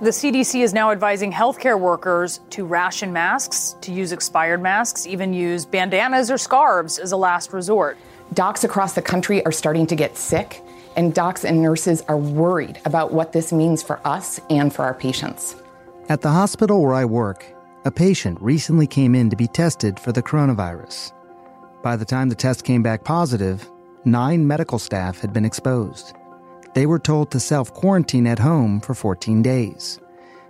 The CDC is now advising healthcare workers to ration masks, to use expired masks, even use bandanas or scarves as a last resort. Docs across the country are starting to get sick, and docs and nurses are worried about what this means for us and for our patients. At the hospital where I work, a patient recently came in to be tested for the coronavirus. By the time the test came back positive, nine medical staff had been exposed. They were told to self quarantine at home for 14 days.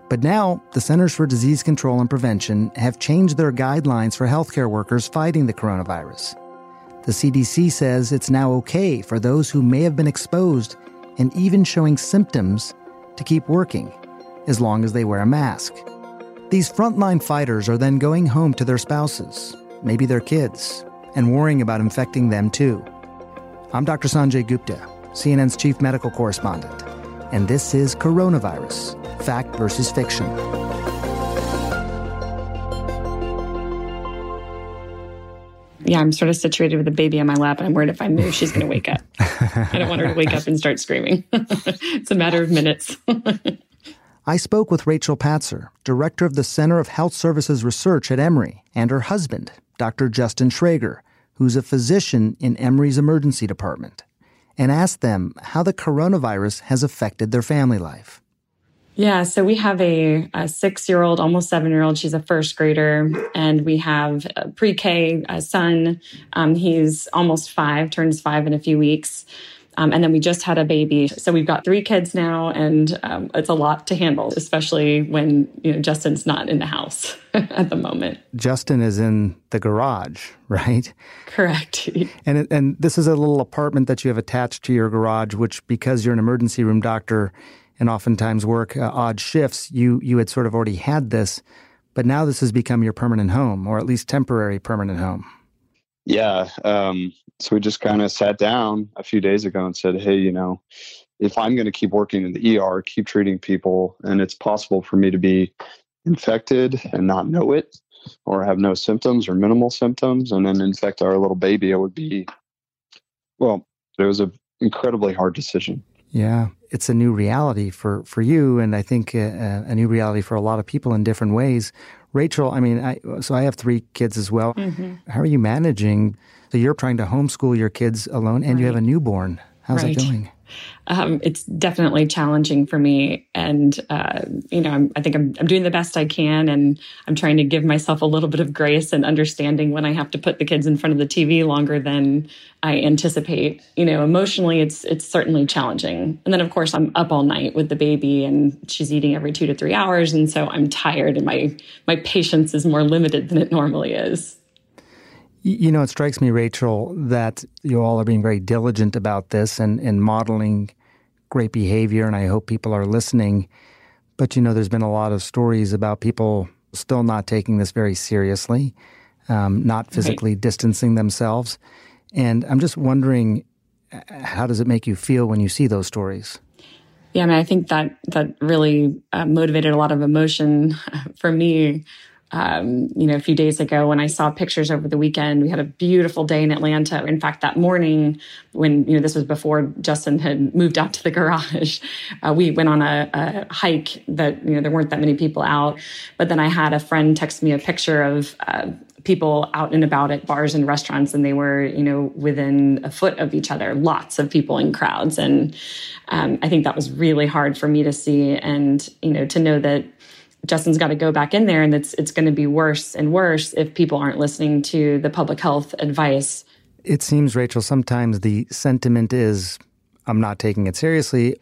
But now, the Centers for Disease Control and Prevention have changed their guidelines for healthcare workers fighting the coronavirus. The CDC says it's now okay for those who may have been exposed and even showing symptoms to keep working, as long as they wear a mask. These frontline fighters are then going home to their spouses, maybe their kids, and worrying about infecting them too. I'm Dr. Sanjay Gupta, CNN's chief medical correspondent, and this is Coronavirus Fact versus Fiction. yeah, I'm sort of situated with a baby on my lap, and I'm worried if I move, she's going to wake up. I don't want her to wake up and start screaming. it's a matter of minutes. I spoke with Rachel Patzer, director of the Center of Health Services Research at Emory, and her husband, Dr. Justin Schrager, who's a physician in Emory's emergency department, and asked them how the coronavirus has affected their family life. Yeah, so we have a, a six year old, almost seven year old. She's a first grader. And we have a pre K son. Um, he's almost five, turns five in a few weeks. Um, and then we just had a baby. So we've got three kids now, and um, it's a lot to handle, especially when you know Justin's not in the house at the moment. Justin is in the garage, right? Correct. and and this is a little apartment that you have attached to your garage, which because you're an emergency room doctor and oftentimes work uh, odd shifts, you you had sort of already had this, but now this has become your permanent home, or at least temporary permanent home. Yeah. Um, so we just kind of sat down a few days ago and said, hey, you know, if I'm going to keep working in the ER, keep treating people, and it's possible for me to be infected and not know it, or have no symptoms or minimal symptoms, and then infect our little baby, it would be, well, it was an incredibly hard decision. Yeah, it's a new reality for, for you, and I think a, uh, uh, a, new reality for a lot of people in different ways. Rachel, I mean, I, so I have three kids as well. Mm-hmm. How are you managing? So you're trying to homeschool your kids alone, and right. you have a newborn. How's right. that going? Um, it's definitely challenging for me. And, uh, you know, I'm, i think I'm, I'm doing the best I can. And I'm trying to give myself a little bit of grace and understanding when I have to put the kids in front of the TV longer than I anticipate. You know, emotionally, it's, it's certainly challenging. And then, of course, I'm up all night with the baby and she's eating every two to three hours. And so I'm tired and my, my patience is more limited than it normally is. You know, it strikes me, Rachel, that you all are being very diligent about this and, and modeling great behavior, and I hope people are listening. But, you know, there's been a lot of stories about people still not taking this very seriously, um, not physically right. distancing themselves. And I'm just wondering, how does it make you feel when you see those stories? Yeah, I mean, I think that that really uh, motivated a lot of emotion for me um, you know, a few days ago when I saw pictures over the weekend. We had a beautiful day in Atlanta. In fact, that morning, when you know this was before Justin had moved out to the garage, uh, we went on a, a, hike that you know there weren't that many people out. But then I had a friend text me a picture of. Uh, people out and about at bars and restaurants and they were you know within a foot of each other lots of people in crowds and um, i think that was really hard for me to see and you know to know that Justin's got to go back in there and it's it's going to be worse and worse if people aren't listening to the public health advice. It seems Rachel sometimes the sentiment is I'm not taking it seriously.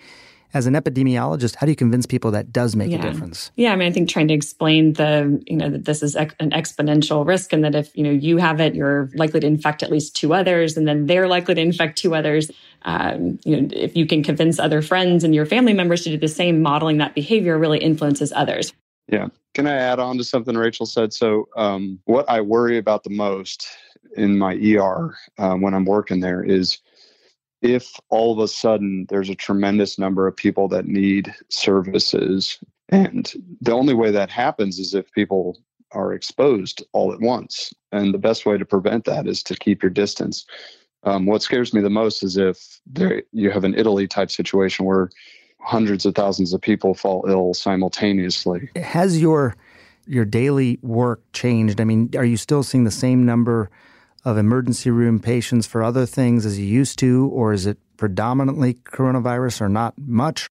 As an epidemiologist, how do you convince people that does make yeah. a difference? Yeah, I mean, I think trying to explain the, you know, that this is an exponential risk and that if, you know, you have it, you're likely to infect at least two others and then they're likely to infect two others. Um, you know, if you can convince other friends and your family members to do the same, modeling that behavior really influences others. Yeah. Can I add on to something Rachel said? So, um, what I worry about the most in my ER when I'm working there is if all of a sudden there's a tremendous number of people that need services. And the only way that happens is if people are exposed all at once. And the best way to prevent that is to keep your distance. Um, what scares me the most is if there, you have an Italy type situation where hundreds of thousands of people fall ill simultaneously. Has your your daily work changed? I mean, are you still seeing the same number of emergency room patients for other things as you used to, or is it predominantly coronavirus or not much?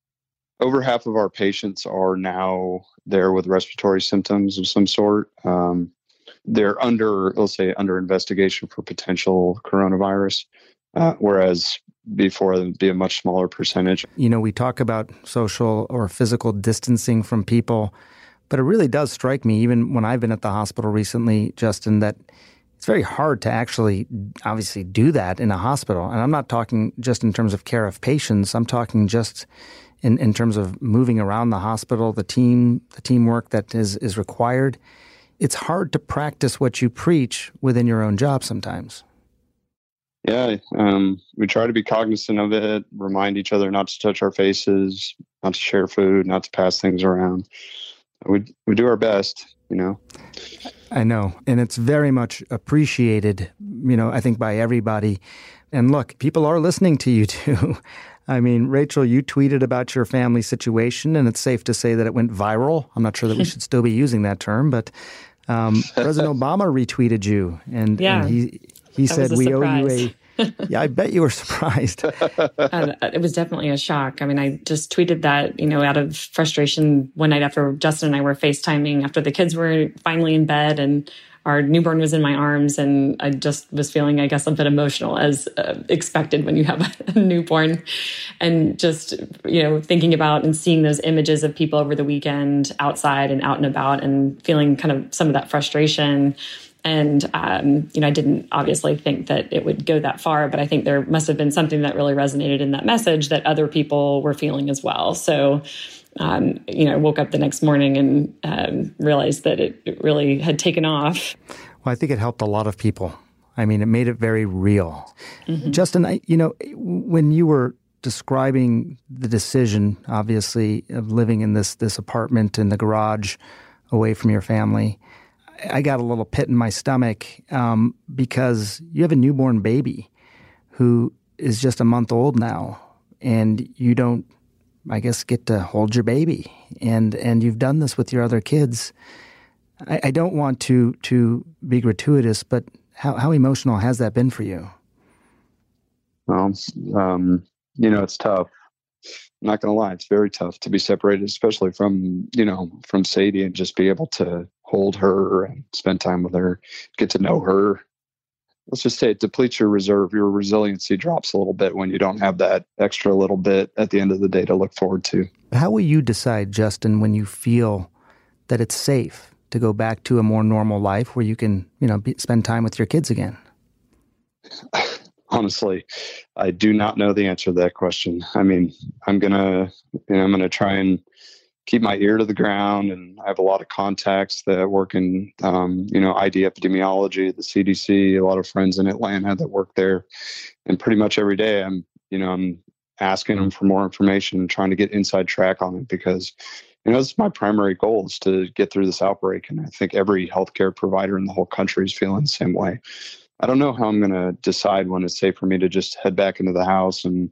Over half of our patients are now there with respiratory symptoms of some sort. Um, they're under, let's say, under investigation for potential coronavirus, uh, whereas before it'd be a much smaller percentage. You know, we talk about social or physical distancing from people, but it really does strike me, even when I've been at the hospital recently, Justin, that it's very hard to actually obviously do that in a hospital. And I'm not talking just in terms of care of patients. I'm talking just in, in terms of moving around the hospital, the team, the teamwork that is, is required. It's hard to practice what you preach within your own job sometimes. Yeah, um, we try to be cognizant of it, remind each other not to touch our faces, not to share food, not to pass things around. We, we do our best, you know. I know. And it's very much appreciated, you know, I think by everybody. And look, people are listening to you too. I mean, Rachel, you tweeted about your family situation, and it's safe to say that it went viral. I'm not sure that we should still be using that term, but um, President Obama retweeted you, and, yeah, and he he said we owe you a yeah, I bet you were surprised. uh, it was definitely a shock. I mean, I just tweeted that, you know, out of frustration one night after Justin and I were FaceTiming after the kids were finally in bed and our newborn was in my arms and I just was feeling, I guess, a bit emotional as uh, expected when you have a newborn. And just, you know, thinking about and seeing those images of people over the weekend outside and out and about and feeling kind of some of that frustration and, um, you know, I didn't obviously think that it would go that far, but I think there must have been something that really resonated in that message that other people were feeling as well. So, um, you know, I woke up the next morning and um, realized that it, it really had taken off. Well, I think it helped a lot of people. I mean, it made it very real. Mm-hmm. Justin, I, you know, when you were describing the decision, obviously, of living in this this apartment in the garage, away from your family, I got a little pit in my stomach um, because you have a newborn baby who is just a month old now, and you don't, I guess, get to hold your baby, and and you've done this with your other kids. I, I don't want to to be gratuitous, but how how emotional has that been for you? Well, um, you know, it's tough. I'm not going to lie, it's very tough to be separated, especially from you know from Sadie, and just be able to hold her and spend time with her, get to know her. Let's just say it depletes your reserve. Your resiliency drops a little bit when you don't have that extra little bit at the end of the day to look forward to. How will you decide, Justin, when you feel that it's safe to go back to a more normal life where you can, you know, be, spend time with your kids again? Honestly, I do not know the answer to that question. I mean, I'm gonna, you know, I'm gonna try and keep my ear to the ground and I have a lot of contacts that work in um, you know ID epidemiology, the CDC, a lot of friends in Atlanta that work there, and pretty much every day I'm you know I'm asking them for more information and trying to get inside track on it because you know it's my primary goal is to get through this outbreak and I think every healthcare provider in the whole country is feeling the same way. I don't know how I'm going to decide when it's safe for me to just head back into the house and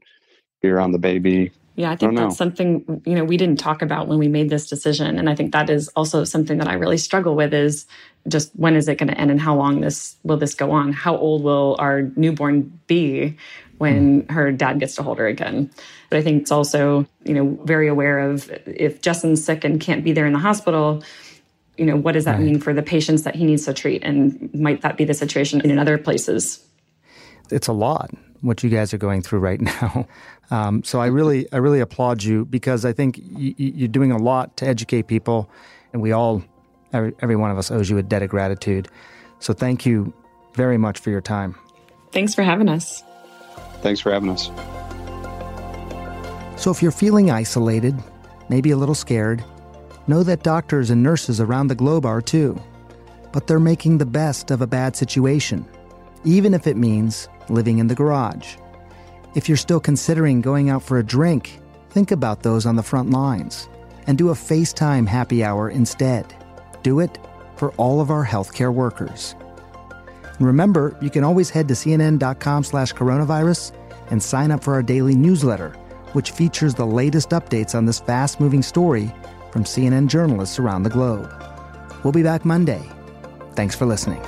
be around the baby yeah, I think I that's something, you know, we didn't talk about when we made this decision. And I think that is also something that I really struggle with is just when is it going to end and how long this will this go on? How old will our newborn be when mm. her dad gets to hold her again? But I think it's also, you know, very aware of if Justin's sick and can't be there in the hospital, you know, what does that right. mean for the patients that he needs to treat? And might that be the situation in other places? It's a lot what you guys are going through right now. Um, so I really, I really applaud you because I think you, are doing a lot to educate people, and we all, every, every one of us, owes you a debt of gratitude. So thank you very much for your time. Thanks for having us. Thanks for having us. So if you're feeling isolated, maybe a little scared, know that doctors and nurses around the globe are too. But they're making the best of a bad situation, even if it means living in the garage. If you're still considering going out for a drink, think about those on the front lines and do a FaceTime happy hour instead. Do it for all of our healthcare workers. Remember, you can always head to cnn.com slash coronavirus and sign up for our daily newsletter, which features the latest updates on this fast moving story from CNN journalists around the globe. We'll be back Monday. Thanks for listening.